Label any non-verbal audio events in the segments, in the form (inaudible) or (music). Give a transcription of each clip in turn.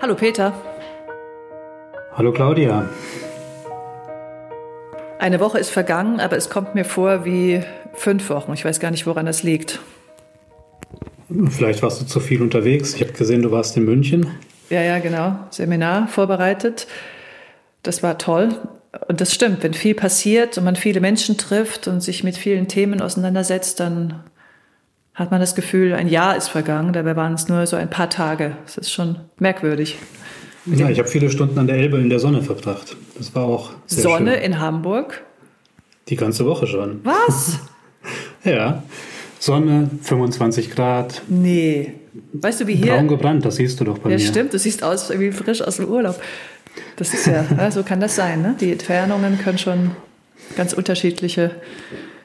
Hallo Peter. Hallo Claudia. Eine Woche ist vergangen, aber es kommt mir vor wie fünf Wochen. Ich weiß gar nicht, woran das liegt. Vielleicht warst du zu viel unterwegs. Ich habe gesehen, du warst in München. Ja, ja, genau. Seminar vorbereitet. Das war toll. Und das stimmt, wenn viel passiert und man viele Menschen trifft und sich mit vielen Themen auseinandersetzt, dann hat man das Gefühl, ein Jahr ist vergangen. Dabei waren es nur so ein paar Tage. Das ist schon merkwürdig. Ja, ich habe viele Stunden an der Elbe in der Sonne verbracht. Das war auch sehr Sonne schön. in Hamburg? Die ganze Woche schon. Was? (laughs) ja. Sonne, 25 Grad. Nee. Weißt du, wie hier. Braun gebrannt, das siehst du doch bei ja, mir. Ja, stimmt. Du siehst aus wie frisch aus dem Urlaub. Das ist (laughs) ja, so kann das sein. Ne? Die Entfernungen können schon ganz unterschiedliche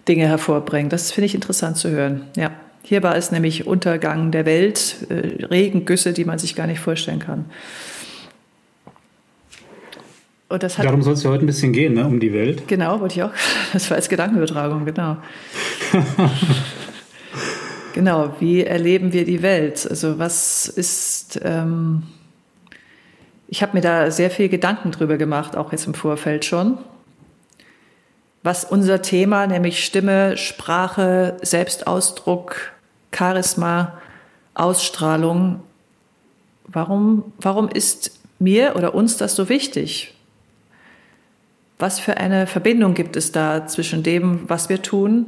Dinge hervorbringen. Das finde ich interessant zu hören. Ja. Hier war es nämlich Untergang der Welt, äh, Regengüsse, die man sich gar nicht vorstellen kann. Darum soll es ja heute ein bisschen gehen, ne? um die Welt. Genau, wollte ich auch. (laughs) Das war als Gedankenübertragung, genau. (laughs) genau, wie erleben wir die Welt? Also was ist... Ähm, ich habe mir da sehr viel Gedanken drüber gemacht, auch jetzt im Vorfeld schon. Was unser Thema, nämlich Stimme, Sprache, Selbstausdruck, Charisma, Ausstrahlung, warum, warum ist mir oder uns das so wichtig? Was für eine Verbindung gibt es da zwischen dem, was wir tun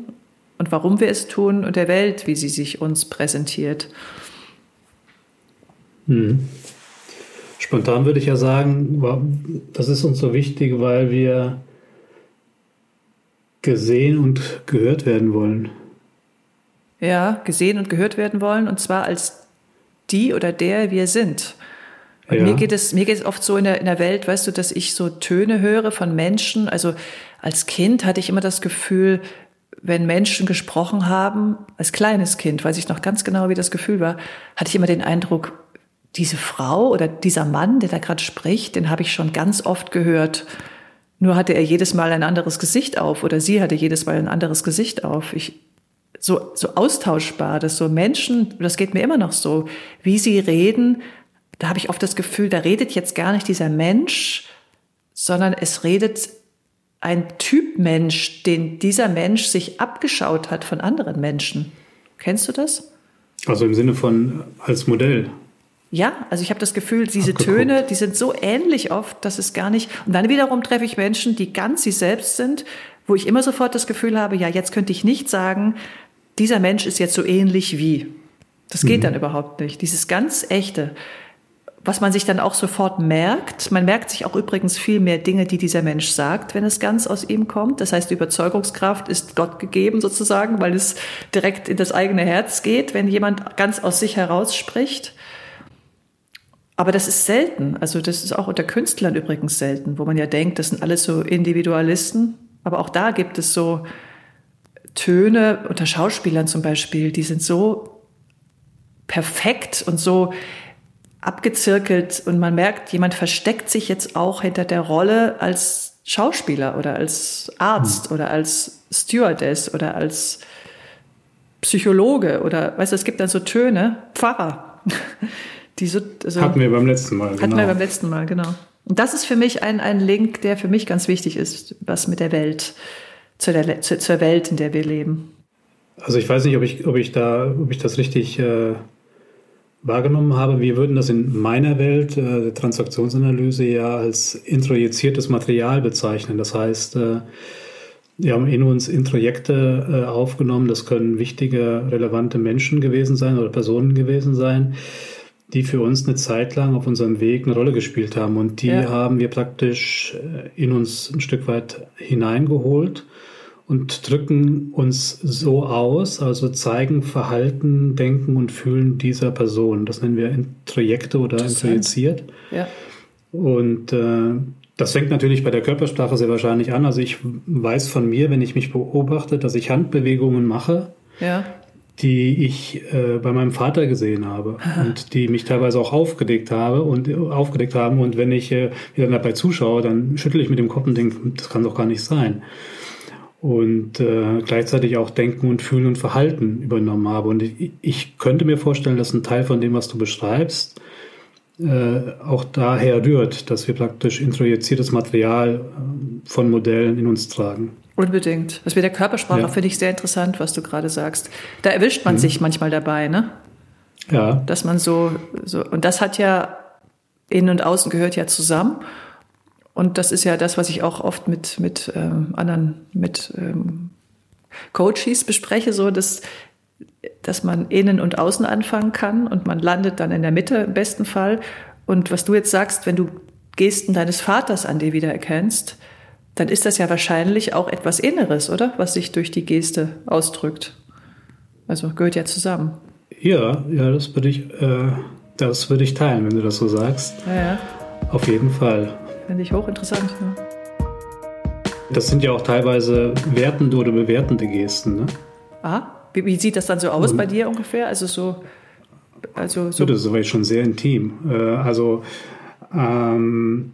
und warum wir es tun und der Welt, wie sie sich uns präsentiert? Hm. Spontan würde ich ja sagen, das ist uns so wichtig, weil wir gesehen und gehört werden wollen. Ja, gesehen und gehört werden wollen, und zwar als die oder der wir sind. Und ja. mir geht es, mir geht es oft so in der, in der Welt, weißt du, dass ich so Töne höre von Menschen. Also als Kind hatte ich immer das Gefühl, wenn Menschen gesprochen haben, als kleines Kind, weiß ich noch ganz genau, wie das Gefühl war, hatte ich immer den Eindruck, diese Frau oder dieser Mann, der da gerade spricht, den habe ich schon ganz oft gehört. Nur hatte er jedes Mal ein anderes Gesicht auf oder sie hatte jedes Mal ein anderes Gesicht auf. Ich, so, so austauschbar, dass so Menschen, das geht mir immer noch so, wie sie reden, da habe ich oft das Gefühl, da redet jetzt gar nicht dieser Mensch, sondern es redet ein Typ Mensch, den dieser Mensch sich abgeschaut hat von anderen Menschen. Kennst du das? Also im Sinne von als Modell. Ja, also ich habe das Gefühl, diese Abgeguckt. Töne, die sind so ähnlich oft, dass es gar nicht. Und dann wiederum treffe ich Menschen, die ganz sie selbst sind, wo ich immer sofort das Gefühl habe, ja, jetzt könnte ich nicht sagen, dieser Mensch ist jetzt so ähnlich wie. Das geht mhm. dann überhaupt nicht. Dieses ganz echte, was man sich dann auch sofort merkt. Man merkt sich auch übrigens viel mehr Dinge, die dieser Mensch sagt, wenn es ganz aus ihm kommt. Das heißt, die Überzeugungskraft ist Gott gegeben sozusagen, weil es direkt in das eigene Herz geht, wenn jemand ganz aus sich heraus spricht. Aber das ist selten. Also das ist auch unter Künstlern übrigens selten, wo man ja denkt, das sind alles so Individualisten. Aber auch da gibt es so Töne unter Schauspielern zum Beispiel, die sind so perfekt und so abgezirkelt und man merkt, jemand versteckt sich jetzt auch hinter der Rolle als Schauspieler oder als Arzt mhm. oder als Stewardess oder als Psychologe oder weißt du, es gibt dann so Töne, Pfarrer. (laughs) Die so, also, hatten wir beim letzten Mal. Hatten genau. wir beim letzten Mal, genau. Und das ist für mich ein, ein Link, der für mich ganz wichtig ist, was mit der Welt, zu der, zu, zur Welt, in der wir leben. Also ich weiß nicht, ob ich, ob ich da, ob ich das richtig äh, wahrgenommen habe. Wir würden das in meiner Welt, äh, der Transaktionsanalyse, ja als introjiziertes Material bezeichnen. Das heißt, äh, wir haben in uns Introjekte äh, aufgenommen. Das können wichtige, relevante Menschen gewesen sein oder Personen gewesen sein die für uns eine Zeit lang auf unserem Weg eine Rolle gespielt haben. Und die ja. haben wir praktisch äh, in uns ein Stück weit hineingeholt und drücken uns so aus, also zeigen Verhalten, Denken und Fühlen dieser Person. Das nennen wir Introjekte oder introjiziert. Ja. Und äh, das fängt natürlich bei der Körpersprache sehr wahrscheinlich an. Also ich weiß von mir, wenn ich mich beobachte, dass ich Handbewegungen mache, ja die ich äh, bei meinem Vater gesehen habe Aha. und die mich teilweise auch aufgedeckt habe und äh, aufgedeckt haben. Und wenn ich äh, wieder dabei zuschaue, dann schüttel ich mit dem Kopf und denke, das kann doch gar nicht sein. Und äh, gleichzeitig auch Denken und Fühlen und Verhalten übernommen habe. Und ich, ich könnte mir vorstellen, dass ein Teil von dem, was du beschreibst, äh, auch daher rührt, dass wir praktisch introjiziertes Material äh, von Modellen in uns tragen. Unbedingt. Das mit der Körpersprache ja. finde ich sehr interessant, was du gerade sagst. Da erwischt man mhm. sich manchmal dabei, ne? Ja. Dass man so, so, und das hat ja, innen und außen gehört ja zusammen. Und das ist ja das, was ich auch oft mit, mit ähm, anderen, mit ähm, Coaches bespreche, so dass, dass man innen und außen anfangen kann und man landet dann in der Mitte im besten Fall. Und was du jetzt sagst, wenn du Gesten deines Vaters an dir wiedererkennst, dann ist das ja wahrscheinlich auch etwas Inneres, oder? Was sich durch die Geste ausdrückt. Also gehört ja zusammen. Ja, ja, das würde ich, äh, das würde ich teilen, wenn du das so sagst. Ja, ja. Auf jeden Fall. Finde ich hochinteressant. Ja. Das sind ja auch teilweise wertende oder bewertende Gesten, ne? Aha. Wie, wie sieht das dann so aus Und, bei dir ungefähr? Also so, also so. Das ist aber schon sehr intim. Äh, also ähm,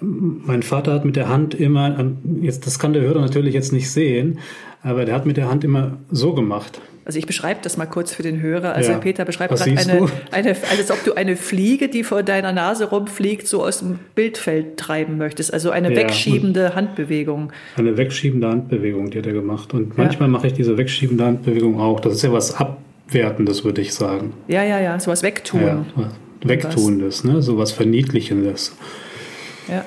mein Vater hat mit der Hand immer, jetzt, das kann der Hörer natürlich jetzt nicht sehen, aber der hat mit der Hand immer so gemacht. Also ich beschreibe das mal kurz für den Hörer. Also ja. Peter beschreibt gerade eine, eine, als ob du eine Fliege, die vor deiner Nase rumfliegt, so aus dem Bildfeld treiben möchtest. Also eine ja. wegschiebende Handbewegung. Eine wegschiebende Handbewegung, die hat er gemacht. Und manchmal ja. mache ich diese wegschiebende Handbewegung auch. Das ist ja was Abwertendes, würde ich sagen. Ja, ja, ja, so was Wegtun. Ja, Wegtuendes, ne? so was Verniedlichendes. Ja.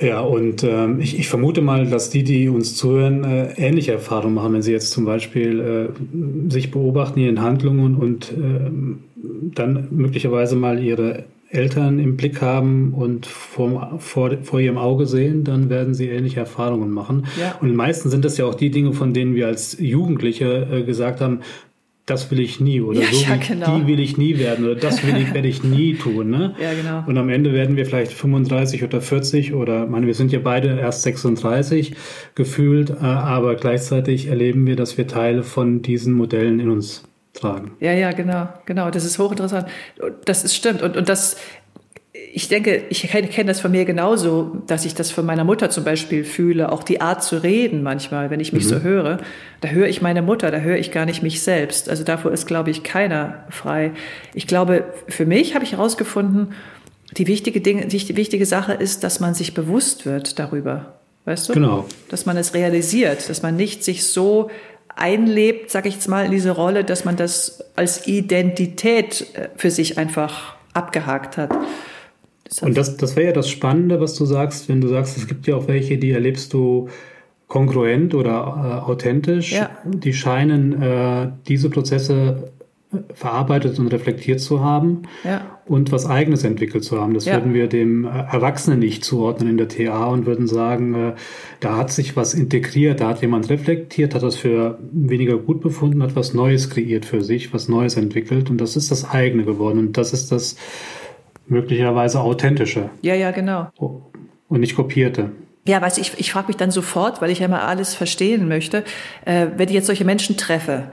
Ja, und ähm, ich, ich, vermute mal, dass die, die uns zuhören, äh, ähnliche Erfahrungen machen, wenn sie jetzt zum Beispiel äh, sich beobachten in ihren Handlungen und äh, dann möglicherweise mal ihre Eltern im Blick haben und vor, vor, vor ihrem Auge sehen, dann werden sie ähnliche Erfahrungen machen. Ja. Und meistens sind das ja auch die Dinge, von denen wir als Jugendliche äh, gesagt haben, das will ich nie oder ja, so ja, genau. die will ich nie werden oder das will ich, werde ich nie (laughs) tun. Ne? Ja, genau. Und am Ende werden wir vielleicht 35 oder 40 oder, meine, wir sind ja beide erst 36 gefühlt, äh, aber gleichzeitig erleben wir, dass wir Teile von diesen Modellen in uns tragen. Ja, ja, genau, genau. Das ist hochinteressant. Das ist stimmt. Und, und das ich denke, ich kenne das von mir genauso, dass ich das von meiner Mutter zum Beispiel fühle, auch die Art zu reden manchmal, wenn ich mich mhm. so höre. Da höre ich meine Mutter, da höre ich gar nicht mich selbst. Also davor ist, glaube ich, keiner frei. Ich glaube, für mich habe ich herausgefunden, die wichtige, Dinge, die wichtige Sache ist, dass man sich bewusst wird darüber. Weißt du? Genau. Dass man es realisiert, dass man nicht sich so einlebt, sage ich jetzt mal, in diese Rolle, dass man das als Identität äh, für sich einfach abgehakt hat. Das und das, das wäre ja das Spannende, was du sagst, wenn du sagst, es gibt ja auch welche, die erlebst du kongruent oder äh, authentisch. Ja. Die scheinen äh, diese Prozesse äh, verarbeitet und reflektiert zu haben ja. und was Eigenes entwickelt zu haben. Das ja. würden wir dem äh, Erwachsenen nicht zuordnen in der TA und würden sagen, äh, da hat sich was integriert, da hat jemand reflektiert, hat das für weniger gut befunden, hat was Neues kreiert für sich, was Neues entwickelt und das ist das eigene geworden und das ist das möglicherweise authentische. Ja, ja, genau. Und nicht kopierte. Ja, weiß ich, ich frage mich dann sofort, weil ich ja immer alles verstehen möchte, äh, wenn ich jetzt solche Menschen treffe,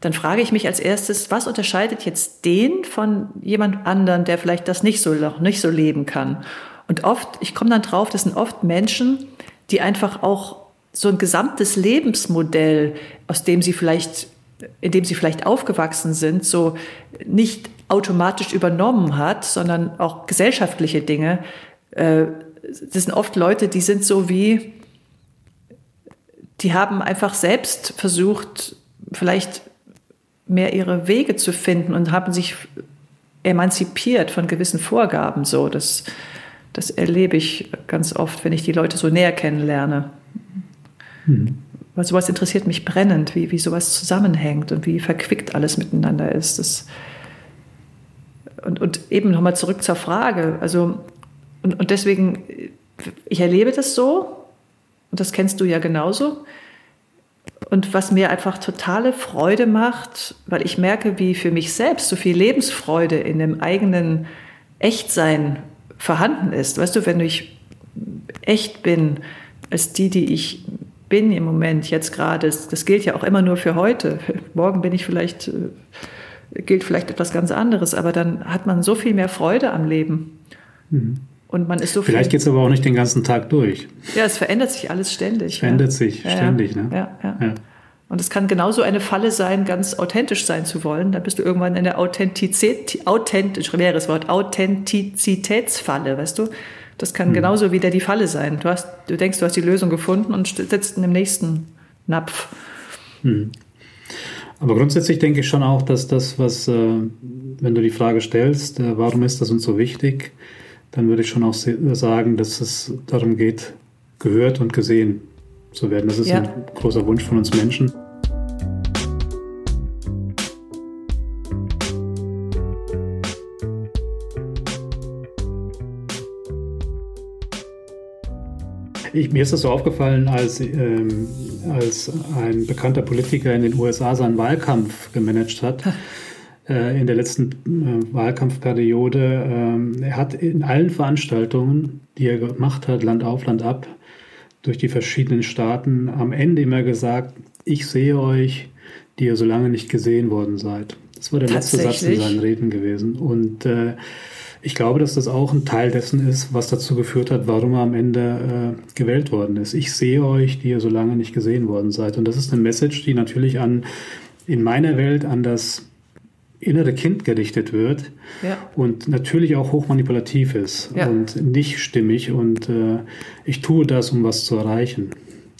dann frage ich mich als erstes, was unterscheidet jetzt den von jemand anderen, der vielleicht das nicht so noch nicht so leben kann? Und oft, ich komme dann drauf, das sind oft Menschen, die einfach auch so ein gesamtes Lebensmodell, aus dem sie vielleicht, in dem sie vielleicht aufgewachsen sind, so nicht automatisch übernommen hat, sondern auch gesellschaftliche Dinge. Äh, das sind oft Leute, die sind so wie, die haben einfach selbst versucht, vielleicht mehr ihre Wege zu finden und haben sich emanzipiert von gewissen Vorgaben. So, das, das erlebe ich ganz oft, wenn ich die Leute so näher kennenlerne. Hm. Weil sowas interessiert mich brennend, wie, wie sowas zusammenhängt und wie verquickt alles miteinander ist. Das, und, und eben nochmal zurück zur Frage. Also, und, und deswegen, ich erlebe das so, und das kennst du ja genauso. Und was mir einfach totale Freude macht, weil ich merke, wie für mich selbst so viel Lebensfreude in dem eigenen Echtsein vorhanden ist. Weißt du, wenn ich echt bin, als die, die ich bin im Moment, jetzt gerade, das gilt ja auch immer nur für heute. (laughs) Morgen bin ich vielleicht äh, gilt vielleicht etwas ganz anderes, aber dann hat man so viel mehr Freude am Leben. Mhm. Und man ist so Vielleicht geht es aber auch nicht den ganzen Tag durch. Ja, es verändert sich alles ständig. Es verändert ja. sich ja, ständig, ja. ne? Ja, ja. Und es kann genauso eine Falle sein, ganz authentisch sein zu wollen. Dann bist du irgendwann in der Authentizität, authentisch, schweres Wort, Authentizitätsfalle, weißt du? Das kann hm. genauso wieder die Falle sein. Du, hast, du denkst, du hast die Lösung gefunden und sitzt in dem nächsten Napf. Hm. Aber grundsätzlich denke ich schon auch, dass das, was, äh, wenn du die Frage stellst, äh, warum ist das uns so wichtig, dann würde ich schon auch sagen, dass es darum geht, gehört und gesehen zu werden. Das ist ja. ein großer Wunsch von uns Menschen. Ich, mir ist das so aufgefallen, als, ähm, als ein bekannter Politiker in den USA seinen Wahlkampf gemanagt hat. äh, in der letzten äh, Wahlkampfperiode. Ähm, er hat in allen Veranstaltungen, die er gemacht hat, Land auf, Land ab, durch die verschiedenen Staaten, am Ende immer gesagt, ich sehe euch, die ihr so lange nicht gesehen worden seid. Das war der letzte Satz in seinen Reden gewesen. Und äh, ich glaube, dass das auch ein Teil dessen ist, was dazu geführt hat, warum er am Ende äh, gewählt worden ist. Ich sehe euch, die ihr so lange nicht gesehen worden seid. Und das ist eine Message, die natürlich an in meiner Welt an das innere Kind gerichtet wird ja. und natürlich auch hochmanipulativ ist ja. und nicht stimmig. Und äh, ich tue das, um was zu erreichen.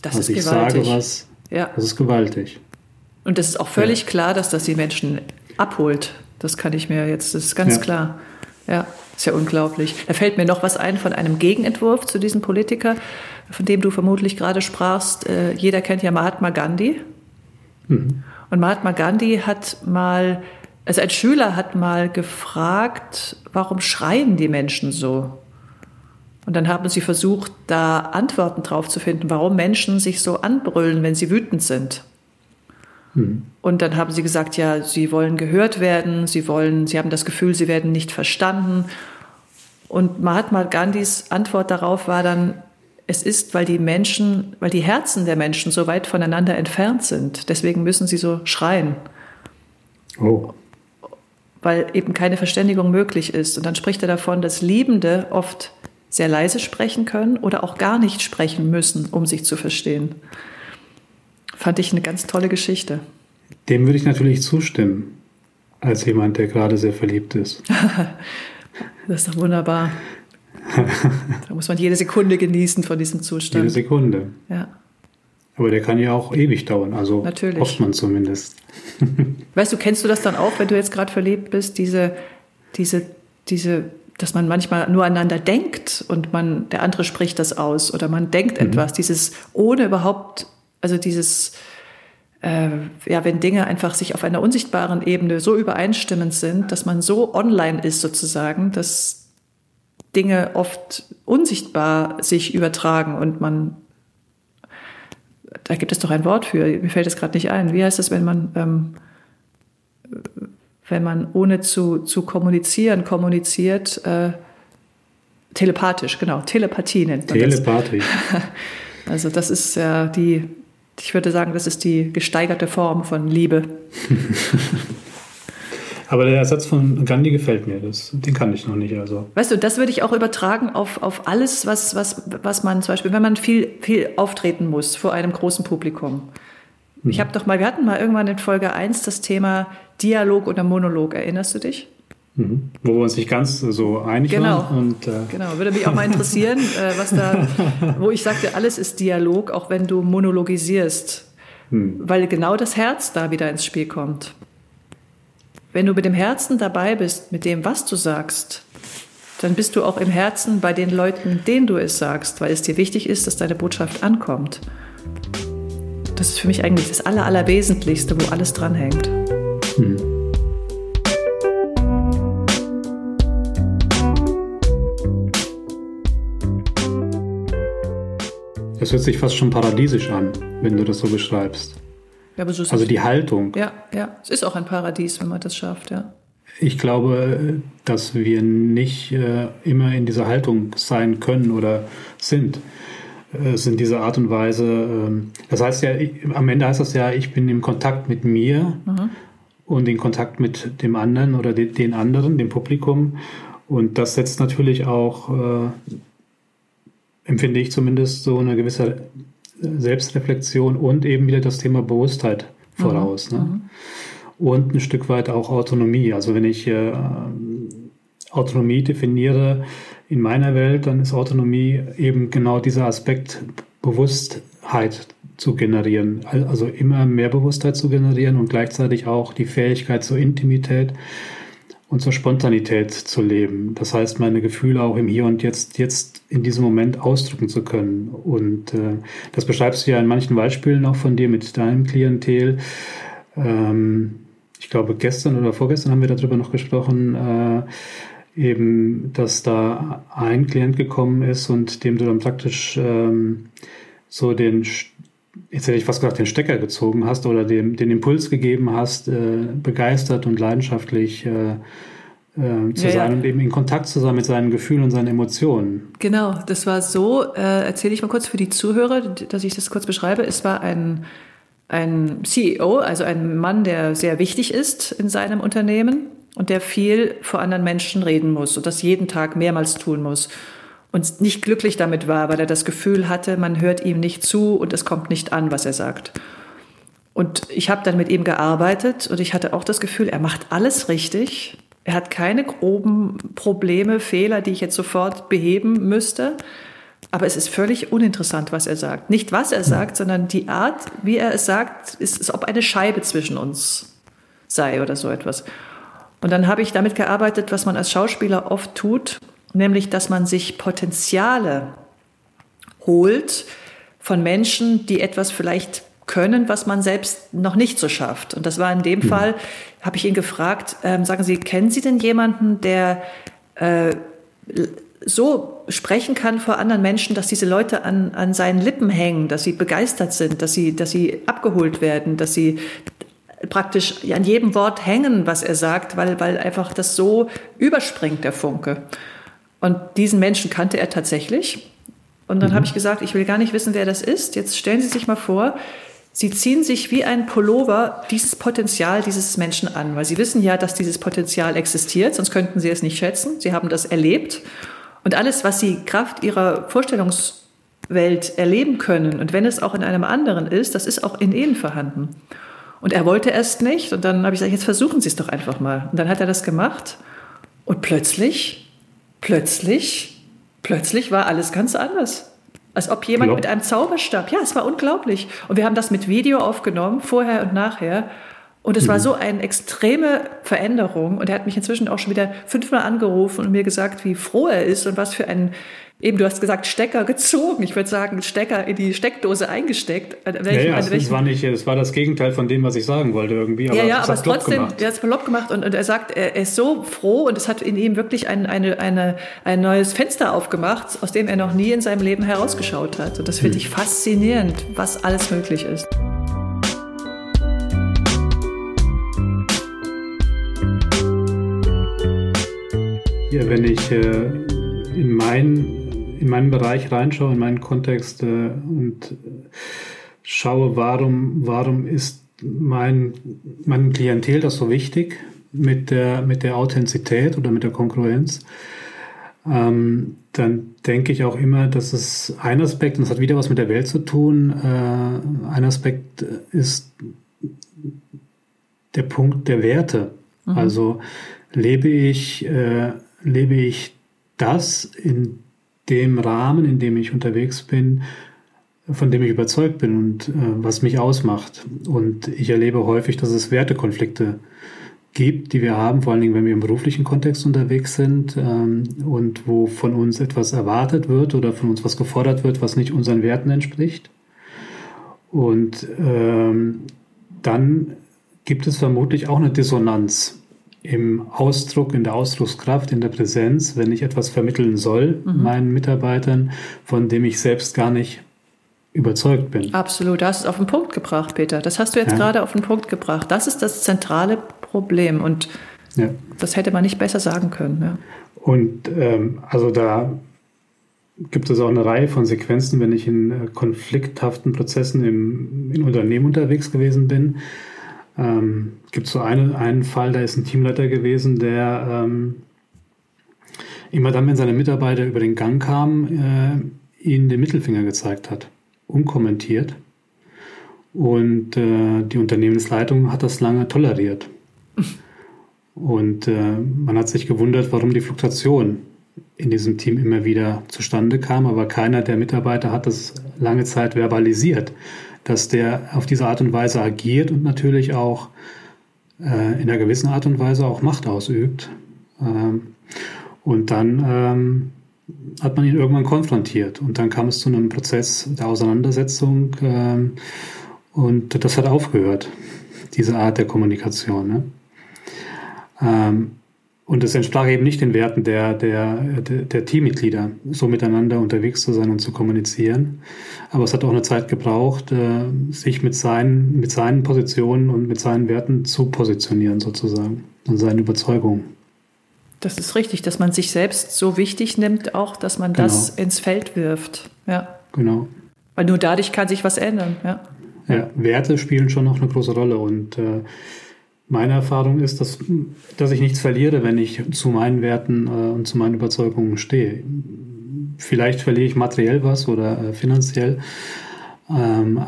Das also ist ich gewaltig. sage was, ja. das ist gewaltig. Und es ist auch völlig klar, dass das die Menschen abholt. Das kann ich mir jetzt, das ist ganz klar. Ja, ist ja unglaublich. Da fällt mir noch was ein von einem Gegenentwurf zu diesem Politiker, von dem du vermutlich gerade sprachst. Äh, jeder kennt ja Mahatma Gandhi. Mhm. Und Mahatma Gandhi hat mal, also ein Schüler hat mal gefragt, warum schreien die Menschen so? Und dann haben sie versucht, da Antworten drauf zu finden, warum Menschen sich so anbrüllen, wenn sie wütend sind. Mhm. Und dann haben sie gesagt, ja, sie wollen gehört werden, sie wollen, sie haben das Gefühl, sie werden nicht verstanden. Und Mahatma Gandhis Antwort darauf war dann, es ist, weil die Menschen, weil die Herzen der Menschen so weit voneinander entfernt sind. Deswegen müssen sie so schreien. Oh. Weil eben keine Verständigung möglich ist. Und dann spricht er davon, dass Liebende oft sehr leise sprechen können oder auch gar nicht sprechen müssen, um sich zu verstehen. Fand ich eine ganz tolle Geschichte. Dem würde ich natürlich zustimmen, als jemand, der gerade sehr verliebt ist. (laughs) das ist doch wunderbar. da muss man jede Sekunde genießen von diesem Zustand. Jede Sekunde. Ja. Aber der kann ja auch ewig dauern, also Natürlich. hofft man zumindest. (laughs) weißt du, kennst du das dann auch, wenn du jetzt gerade verliebt bist, diese, diese, diese, dass man manchmal nur aneinander denkt und man, der andere spricht das aus oder man denkt mhm. etwas, dieses ohne überhaupt also dieses, äh, ja, wenn Dinge einfach sich auf einer unsichtbaren Ebene so übereinstimmend sind, dass man so online ist sozusagen, dass Dinge oft unsichtbar sich übertragen und man, da gibt es doch ein Wort für, mir fällt es gerade nicht ein. Wie heißt das, wenn man, ähm, wenn man ohne zu, zu kommunizieren kommuniziert, äh, telepathisch, genau, Telepathie nennt man Telepathie. das. (laughs) Also das ist ja die ich würde sagen, das ist die gesteigerte Form von Liebe. (laughs) Aber der Ersatz von Gandhi gefällt mir, das, den kann ich noch nicht. Also. Weißt du, das würde ich auch übertragen auf, auf alles, was, was, was man zum Beispiel, wenn man viel, viel auftreten muss vor einem großen Publikum. Mhm. Ich habe doch mal, wir hatten mal irgendwann in Folge 1 das Thema Dialog oder Monolog, erinnerst du dich? Mhm. Wo wir uns nicht ganz so einig genau. waren. Und, äh genau, würde mich auch mal interessieren, (laughs) äh, was da, wo ich sagte, alles ist Dialog, auch wenn du monologisierst, hm. weil genau das Herz da wieder ins Spiel kommt. Wenn du mit dem Herzen dabei bist, mit dem, was du sagst, dann bist du auch im Herzen bei den Leuten, denen du es sagst, weil es dir wichtig ist, dass deine Botschaft ankommt. Das ist für mich eigentlich das Aller, Allerwesentlichste, wo alles dranhängt. Das hört sich fast schon paradiesisch an, wenn du das so beschreibst. Ja, aber so ist also die Haltung. Ja, ja. Es ist auch ein Paradies, wenn man das schafft, ja. Ich glaube, dass wir nicht äh, immer in dieser Haltung sein können oder sind. Es in dieser Art und Weise. Ähm, das heißt ja, ich, am Ende heißt das ja, ich bin im Kontakt mit mir mhm. und in Kontakt mit dem anderen oder de, den anderen, dem Publikum. Und das setzt natürlich auch äh, empfinde ich zumindest so eine gewisse Selbstreflexion und eben wieder das Thema Bewusstheit voraus. Mhm. Ne? Mhm. Und ein Stück weit auch Autonomie. Also wenn ich äh, Autonomie definiere in meiner Welt, dann ist Autonomie eben genau dieser Aspekt Bewusstheit zu generieren. Also immer mehr Bewusstheit zu generieren und gleichzeitig auch die Fähigkeit zur Intimität und zur Spontanität zu leben. Das heißt, meine Gefühle auch im Hier und Jetzt, jetzt in diesem Moment ausdrücken zu können. Und äh, das beschreibst du ja in manchen Beispielen auch von dir mit deinem Klientel. Ähm, ich glaube, gestern oder vorgestern haben wir darüber noch gesprochen, äh, eben, dass da ein Klient gekommen ist und dem du dann praktisch ähm, so den jetzt hätte ich fast gesagt, den Stecker gezogen hast oder den, den Impuls gegeben hast, äh, begeistert und leidenschaftlich äh, äh, zu ja, sein ja. und eben in Kontakt zu sein mit seinen Gefühlen und seinen Emotionen. Genau, das war so, äh, erzähle ich mal kurz für die Zuhörer, dass ich das kurz beschreibe. Es war ein, ein CEO, also ein Mann, der sehr wichtig ist in seinem Unternehmen und der viel vor anderen Menschen reden muss und das jeden Tag mehrmals tun muss und nicht glücklich damit war, weil er das Gefühl hatte, man hört ihm nicht zu und es kommt nicht an, was er sagt. Und ich habe dann mit ihm gearbeitet und ich hatte auch das Gefühl, er macht alles richtig. Er hat keine groben Probleme, Fehler, die ich jetzt sofort beheben müsste. Aber es ist völlig uninteressant, was er sagt. Nicht was er sagt, sondern die Art, wie er es sagt, ist, als ob eine Scheibe zwischen uns sei oder so etwas. Und dann habe ich damit gearbeitet, was man als Schauspieler oft tut nämlich dass man sich Potenziale holt von Menschen, die etwas vielleicht können, was man selbst noch nicht so schafft. Und das war in dem mhm. Fall, habe ich ihn gefragt, ähm, sagen Sie, kennen Sie denn jemanden, der äh, so sprechen kann vor anderen Menschen, dass diese Leute an, an seinen Lippen hängen, dass sie begeistert sind, dass sie, dass sie abgeholt werden, dass sie praktisch an jedem Wort hängen, was er sagt, weil, weil einfach das so überspringt, der Funke. Und diesen Menschen kannte er tatsächlich. Und dann mhm. habe ich gesagt, ich will gar nicht wissen, wer das ist. Jetzt stellen Sie sich mal vor, Sie ziehen sich wie ein Pullover dieses Potenzial dieses Menschen an, weil Sie wissen ja, dass dieses Potenzial existiert, sonst könnten Sie es nicht schätzen. Sie haben das erlebt. Und alles, was Sie Kraft Ihrer Vorstellungswelt erleben können, und wenn es auch in einem anderen ist, das ist auch in Ihnen vorhanden. Und er wollte erst nicht. Und dann habe ich gesagt, jetzt versuchen Sie es doch einfach mal. Und dann hat er das gemacht. Und plötzlich plötzlich, plötzlich war alles ganz anders. Als ob jemand Glaub. mit einem Zauberstab, ja, es war unglaublich. Und wir haben das mit Video aufgenommen, vorher und nachher. Und es mhm. war so eine extreme Veränderung. Und er hat mich inzwischen auch schon wieder fünfmal angerufen und mir gesagt, wie froh er ist und was für ein Eben, du hast gesagt, Stecker gezogen. Ich würde sagen, Stecker in die Steckdose eingesteckt. Welchen, ja, ja, das war nicht, das war das Gegenteil von dem, was ich sagen wollte irgendwie. Aber ja, ja, aber es trotzdem, gemacht. er hat es verlobt gemacht und, und, er sagt, er ist so froh und es hat in ihm wirklich ein, eine, eine, ein neues Fenster aufgemacht, aus dem er noch nie in seinem Leben herausgeschaut hat. Und das finde hm. ich faszinierend, was alles möglich ist. Wenn ich äh, in meinen in meinen Bereich reinschaue, in meinen Kontext äh, und schaue, warum, warum ist mein, mein Klientel das so wichtig mit der, mit der Authentizität oder mit der Konkurrenz, ähm, dann denke ich auch immer, dass es ein Aspekt, und das hat wieder was mit der Welt zu tun, äh, ein Aspekt ist der Punkt der Werte. Mhm. Also lebe ich, äh, lebe ich das in dem Rahmen, in dem ich unterwegs bin, von dem ich überzeugt bin und äh, was mich ausmacht. Und ich erlebe häufig, dass es Wertekonflikte gibt, die wir haben, vor allen Dingen, wenn wir im beruflichen Kontext unterwegs sind ähm, und wo von uns etwas erwartet wird oder von uns was gefordert wird, was nicht unseren Werten entspricht. Und ähm, dann gibt es vermutlich auch eine Dissonanz im Ausdruck, in der Ausdruckskraft, in der Präsenz, wenn ich etwas vermitteln soll mhm. meinen Mitarbeitern, von dem ich selbst gar nicht überzeugt bin. Absolut, das ist auf den Punkt gebracht, Peter. Das hast du jetzt ja. gerade auf den Punkt gebracht. Das ist das zentrale Problem und ja. das hätte man nicht besser sagen können. Ja. Und ähm, also da gibt es auch eine Reihe von Sequenzen, wenn ich in äh, konflikthaften Prozessen im, in Unternehmen unterwegs gewesen bin ähm, gibt so einen, einen Fall, da ist ein Teamleiter gewesen, der ähm, immer dann, wenn seine Mitarbeiter über den Gang kamen, äh, ihnen den Mittelfinger gezeigt hat. unkommentiert. Und äh, die Unternehmensleitung hat das lange toleriert. (laughs) Und äh, man hat sich gewundert, warum die Fluktuation in diesem Team immer wieder zustande kam, aber keiner der Mitarbeiter hat das lange Zeit verbalisiert, dass der auf diese Art und Weise agiert und natürlich auch äh, in einer gewissen Art und Weise auch Macht ausübt. Ähm, und dann ähm, hat man ihn irgendwann konfrontiert und dann kam es zu einem Prozess der Auseinandersetzung ähm, und das hat aufgehört, diese Art der Kommunikation. Ne? Ähm, und es entsprach eben nicht den Werten der, der, der, der, Teammitglieder, so miteinander unterwegs zu sein und zu kommunizieren. Aber es hat auch eine Zeit gebraucht, äh, sich mit seinen, mit seinen Positionen und mit seinen Werten zu positionieren, sozusagen, und seinen Überzeugungen. Das ist richtig, dass man sich selbst so wichtig nimmt, auch, dass man genau. das ins Feld wirft. Ja. Genau. Weil nur dadurch kann sich was ändern. Ja, ja Werte spielen schon noch eine große Rolle und äh, meine Erfahrung ist, dass, dass ich nichts verliere, wenn ich zu meinen Werten äh, und zu meinen Überzeugungen stehe. Vielleicht verliere ich materiell was oder äh, finanziell, ähm,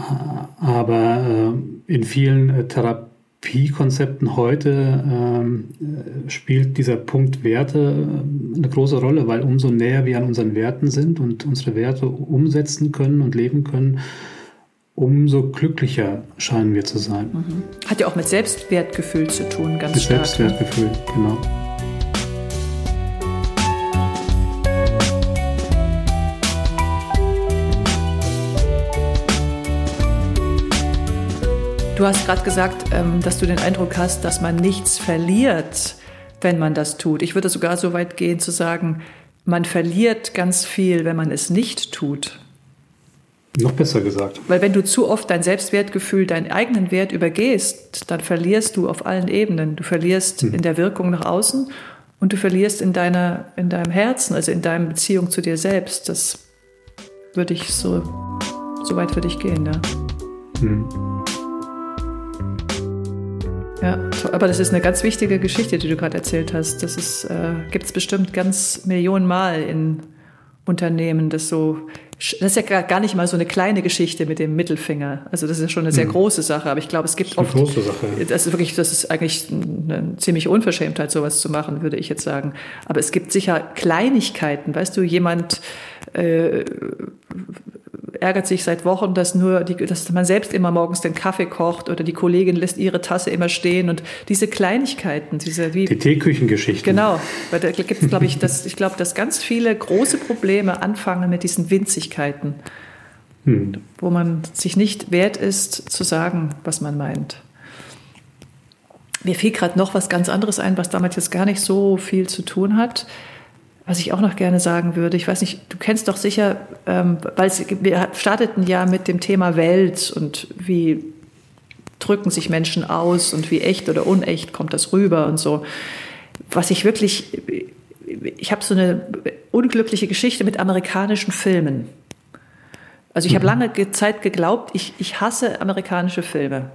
aber äh, in vielen äh, Therapiekonzepten heute ähm, äh, spielt dieser Punkt Werte äh, eine große Rolle, weil umso näher wir an unseren Werten sind und unsere Werte umsetzen können und leben können, umso glücklicher scheinen wir zu sein. Mhm. Hat ja auch mit Selbstwertgefühl zu tun, ganz mit stark. Mit ne? Selbstwertgefühl, genau. Du hast gerade gesagt, ähm, dass du den Eindruck hast, dass man nichts verliert, wenn man das tut. Ich würde sogar so weit gehen zu sagen, man verliert ganz viel, wenn man es nicht tut. Noch besser gesagt. Weil wenn du zu oft dein Selbstwertgefühl, deinen eigenen Wert übergehst, dann verlierst du auf allen Ebenen. Du verlierst hm. in der Wirkung nach außen und du verlierst in deiner, in deinem Herzen, also in deiner Beziehung zu dir selbst. Das würde ich so, so weit würde ich gehen, ja. Hm. Ja, aber das ist eine ganz wichtige Geschichte, die du gerade erzählt hast. Das äh, gibt es bestimmt ganz Millionen Mal in Unternehmen, das so das ist ja gar nicht mal so eine kleine Geschichte mit dem Mittelfinger. Also das ist ja schon eine sehr mhm. große Sache. Aber ich glaube, es gibt oft. Große Sache. Ja. Das ist wirklich, das ist eigentlich eine ziemliche Unverschämtheit, sowas zu machen, würde ich jetzt sagen. Aber es gibt sicher Kleinigkeiten. Weißt du, jemand äh, ärgert sich seit Wochen, dass nur die, dass man selbst immer morgens den Kaffee kocht oder die Kollegin lässt ihre Tasse immer stehen und diese Kleinigkeiten, diese wie die Teeküchengeschichte. Genau, weil da gibt es, glaube ich, dass ich glaube, dass ganz viele große Probleme anfangen mit diesen Winzigkeiten, hm. wo man sich nicht wert ist zu sagen, was man meint. Mir fiel gerade noch was ganz anderes ein, was damit jetzt gar nicht so viel zu tun hat was ich auch noch gerne sagen würde, ich weiß nicht, du kennst doch sicher, ähm, weil wir starteten ja mit dem Thema Welt und wie drücken sich Menschen aus und wie echt oder unecht kommt das rüber und so. Was ich wirklich, ich habe so eine unglückliche Geschichte mit amerikanischen Filmen. Also ich habe mhm. lange Zeit geglaubt, ich, ich hasse amerikanische Filme,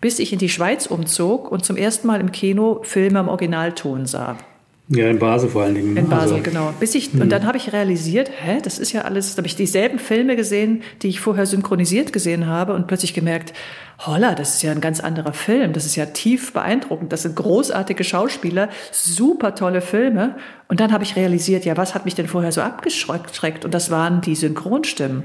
bis ich in die Schweiz umzog und zum ersten Mal im Kino Filme im Originalton sah. Ja, in Basel vor allen Dingen. In Basel, also, genau. Bis ich, und hm. dann habe ich realisiert, hä, das ist ja alles, da habe ich dieselben Filme gesehen, die ich vorher synchronisiert gesehen habe und plötzlich gemerkt, holla, das ist ja ein ganz anderer Film, das ist ja tief beeindruckend, das sind großartige Schauspieler, super tolle Filme. Und dann habe ich realisiert, ja, was hat mich denn vorher so abgeschreckt? Und das waren die Synchronstimmen.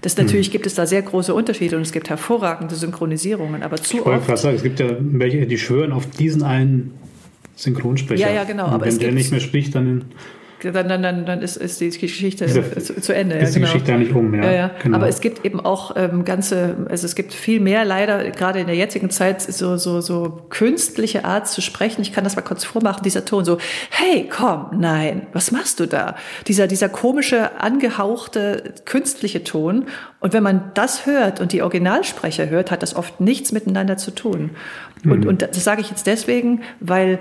Das natürlich hm. gibt es da sehr große Unterschiede und es gibt hervorragende Synchronisierungen, aber zu ich wollte gerade sagen, es gibt ja welche, die schwören auf diesen einen Synchronsprecher. Ja, ja, genau. Und wenn der nicht mehr spricht, dann dann, dann, dann, dann ist, ist die Geschichte zu, zu, Ende. Ist ja, genau. die Geschichte ja nicht um, ja. ja, ja. Genau. Aber es gibt eben auch ähm, ganze, also es gibt viel mehr leider, gerade in der jetzigen Zeit, so, so, so künstliche Art zu sprechen. Ich kann das mal kurz vormachen, dieser Ton so, hey, komm, nein, was machst du da? Dieser, dieser komische, angehauchte, künstliche Ton. Und wenn man das hört und die Originalsprecher hört, hat das oft nichts miteinander zu tun. Und, mhm. und das sage ich jetzt deswegen, weil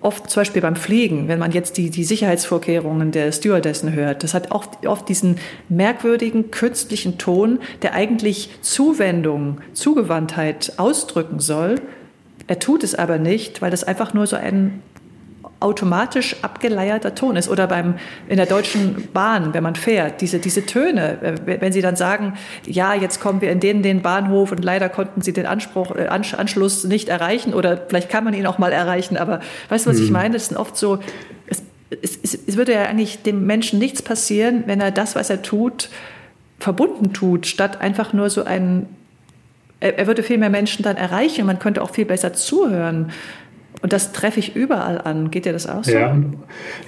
oft zum Beispiel beim Fliegen, wenn man jetzt die, die Sicherheitsvorkehrungen der Stewardessen hört, das hat auch oft diesen merkwürdigen künstlichen Ton, der eigentlich Zuwendung, Zugewandtheit ausdrücken soll. Er tut es aber nicht, weil das einfach nur so ein automatisch abgeleierter Ton ist. Oder beim, in der Deutschen Bahn, wenn man fährt, diese, diese Töne, äh, wenn Sie dann sagen, ja, jetzt kommen wir in den, den Bahnhof und leider konnten Sie den Anspruch, äh, Anschluss nicht erreichen oder vielleicht kann man ihn auch mal erreichen, aber weißt du, was hm. ich meine? Das sind oft so, es, es, es würde ja eigentlich dem Menschen nichts passieren, wenn er das, was er tut, verbunden tut, statt einfach nur so ein, er, er würde viel mehr Menschen dann erreichen, man könnte auch viel besser zuhören. Und das treffe ich überall an. Geht dir das auch so? Ja,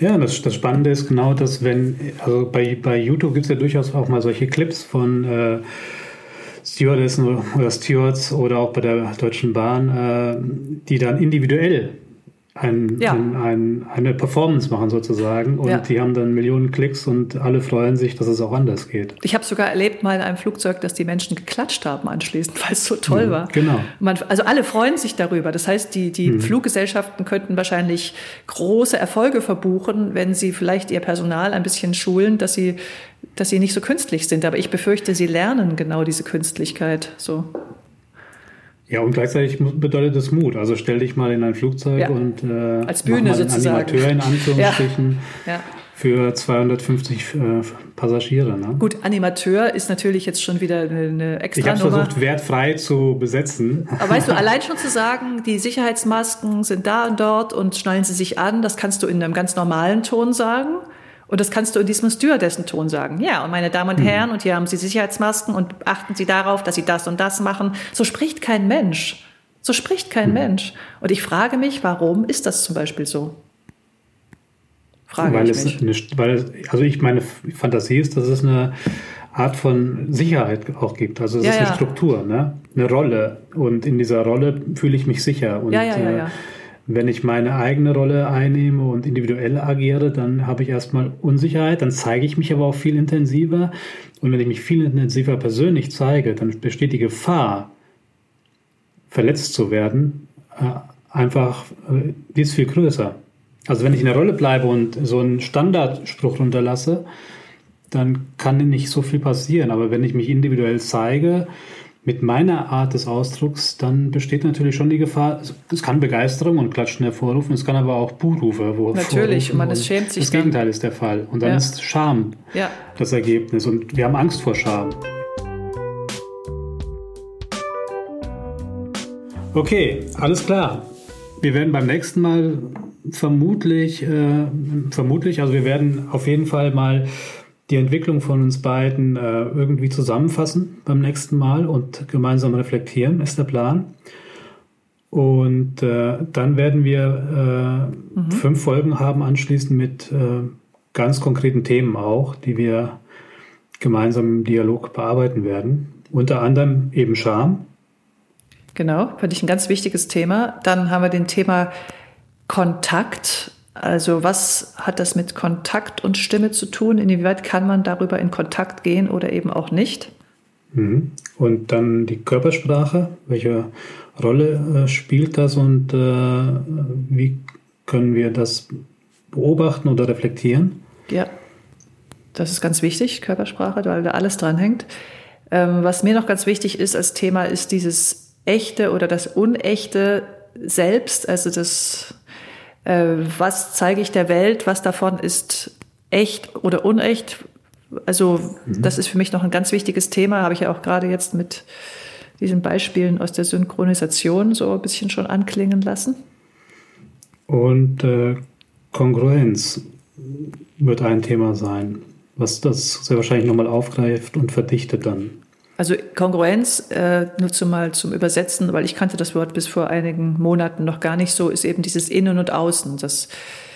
ja das, das Spannende ist genau, dass wenn, also bei, bei YouTube gibt es ja durchaus auch mal solche Clips von äh, Stewardessen oder Stewards oder auch bei der Deutschen Bahn, äh, die dann individuell ein, ja. ein, ein, eine Performance machen sozusagen und ja. die haben dann Millionen Klicks und alle freuen sich, dass es auch anders geht. Ich habe sogar erlebt mal in einem Flugzeug, dass die Menschen geklatscht haben anschließend, (laughs) weil es so toll ja, war. Genau. Man, also alle freuen sich darüber. Das heißt, die, die mhm. Fluggesellschaften könnten wahrscheinlich große Erfolge verbuchen, wenn sie vielleicht ihr Personal ein bisschen schulen, dass sie, dass sie nicht so künstlich sind. Aber ich befürchte, sie lernen genau diese Künstlichkeit so. Ja, und gleichzeitig bedeutet es Mut. Also stell dich mal in ein Flugzeug ja. und äh, als Bühne mach mal sozusagen. Animateur in (laughs) Anführungsstrichen. Ja. Ja. Für 250 äh, Passagiere. Ne? Gut, Animateur ist natürlich jetzt schon wieder eine, eine extra Ich habe versucht, wertfrei zu besetzen. Aber weißt du, (laughs) allein schon zu sagen, die Sicherheitsmasken sind da und dort und schnallen sie sich an, das kannst du in einem ganz normalen Ton sagen. Und das kannst du in diesem Stewardessen-Ton sagen. Ja, und meine Damen und mhm. Herren, und hier haben Sie Sicherheitsmasken und achten Sie darauf, dass Sie das und das machen. So spricht kein Mensch. So spricht kein mhm. Mensch. Und ich frage mich, warum ist das zum Beispiel so? Frage weil ich mich. Eine, weil, also ich meine Fantasie ist, dass es eine Art von Sicherheit auch gibt. Also es ja, ist eine ja. Struktur, ne? eine Rolle. Und in dieser Rolle fühle ich mich sicher. Und, ja, ja, ja, ja. Äh, wenn ich meine eigene Rolle einnehme und individuell agiere, dann habe ich erstmal Unsicherheit, dann zeige ich mich aber auch viel intensiver. Und wenn ich mich viel intensiver persönlich zeige, dann besteht die Gefahr, verletzt zu werden, äh, einfach, äh, die ist viel größer. Also wenn ich in der Rolle bleibe und so einen Standardspruch runterlasse, dann kann nicht so viel passieren. Aber wenn ich mich individuell zeige, mit meiner Art des Ausdrucks, dann besteht natürlich schon die Gefahr, es kann Begeisterung und Klatschen hervorrufen, es kann aber auch Buhrufe hervorrufen. Natürlich, und man es schämt sich. Das dann. Gegenteil ist der Fall. Und dann ja. ist Scham ja. das Ergebnis. Und wir haben Angst vor Scham. Okay, alles klar. Wir werden beim nächsten Mal vermutlich, äh, vermutlich, also wir werden auf jeden Fall mal die Entwicklung von uns beiden äh, irgendwie zusammenfassen beim nächsten Mal und gemeinsam reflektieren, ist der Plan. Und äh, dann werden wir äh, mhm. fünf Folgen haben anschließend mit äh, ganz konkreten Themen auch, die wir gemeinsam im Dialog bearbeiten werden. Unter anderem eben Scham. Genau, finde ich ein ganz wichtiges Thema. Dann haben wir den Thema Kontakt also was hat das mit Kontakt und Stimme zu tun? Inwieweit kann man darüber in Kontakt gehen oder eben auch nicht? Mhm. Und dann die Körpersprache. Welche Rolle äh, spielt das und äh, wie können wir das beobachten oder reflektieren? Ja, das ist ganz wichtig, Körpersprache, weil da alles dran hängt. Ähm, was mir noch ganz wichtig ist als Thema, ist dieses echte oder das unechte Selbst, also das was zeige ich der Welt, was davon ist echt oder unecht. Also mhm. das ist für mich noch ein ganz wichtiges Thema, habe ich ja auch gerade jetzt mit diesen Beispielen aus der Synchronisation so ein bisschen schon anklingen lassen. Und äh, Kongruenz wird ein Thema sein, was das sehr wahrscheinlich nochmal aufgreift und verdichtet dann. Also Kongruenz, äh, nur zumal zum Übersetzen, weil ich kannte das Wort bis vor einigen Monaten noch gar nicht so, ist eben dieses Innen und Außen, das,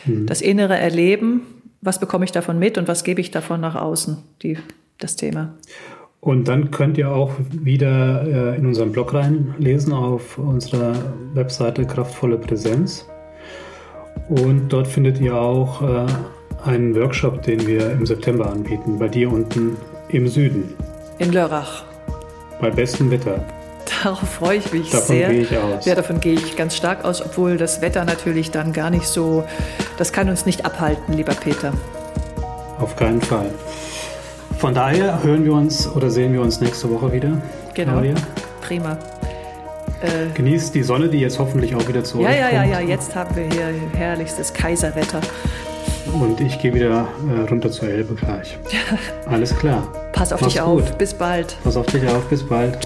mhm. das innere Erleben, was bekomme ich davon mit und was gebe ich davon nach außen, die, das Thema. Und dann könnt ihr auch wieder äh, in unserem Blog reinlesen auf unserer Webseite Kraftvolle Präsenz. Und dort findet ihr auch äh, einen Workshop, den wir im September anbieten, bei dir unten im Süden. In Lörrach. Bei bestem Wetter. Darauf freue ich mich davon sehr. Davon gehe ich aus. Ja, davon gehe ich ganz stark aus, obwohl das Wetter natürlich dann gar nicht so, das kann uns nicht abhalten, lieber Peter. Auf keinen Fall. Von daher hören wir uns oder sehen wir uns nächste Woche wieder. Genau. Claudia. Prima. Äh, Genießt die Sonne, die jetzt hoffentlich auch wieder zurückkommt. Ja, ja, ja, ja, jetzt haben wir hier herrlichstes Kaiserwetter. Und ich gehe wieder äh, runter zur Elbe gleich. (laughs) Alles klar. Pass auf Mach's dich auf. gut. Bis bald. Pass auf dich auf. Bis bald.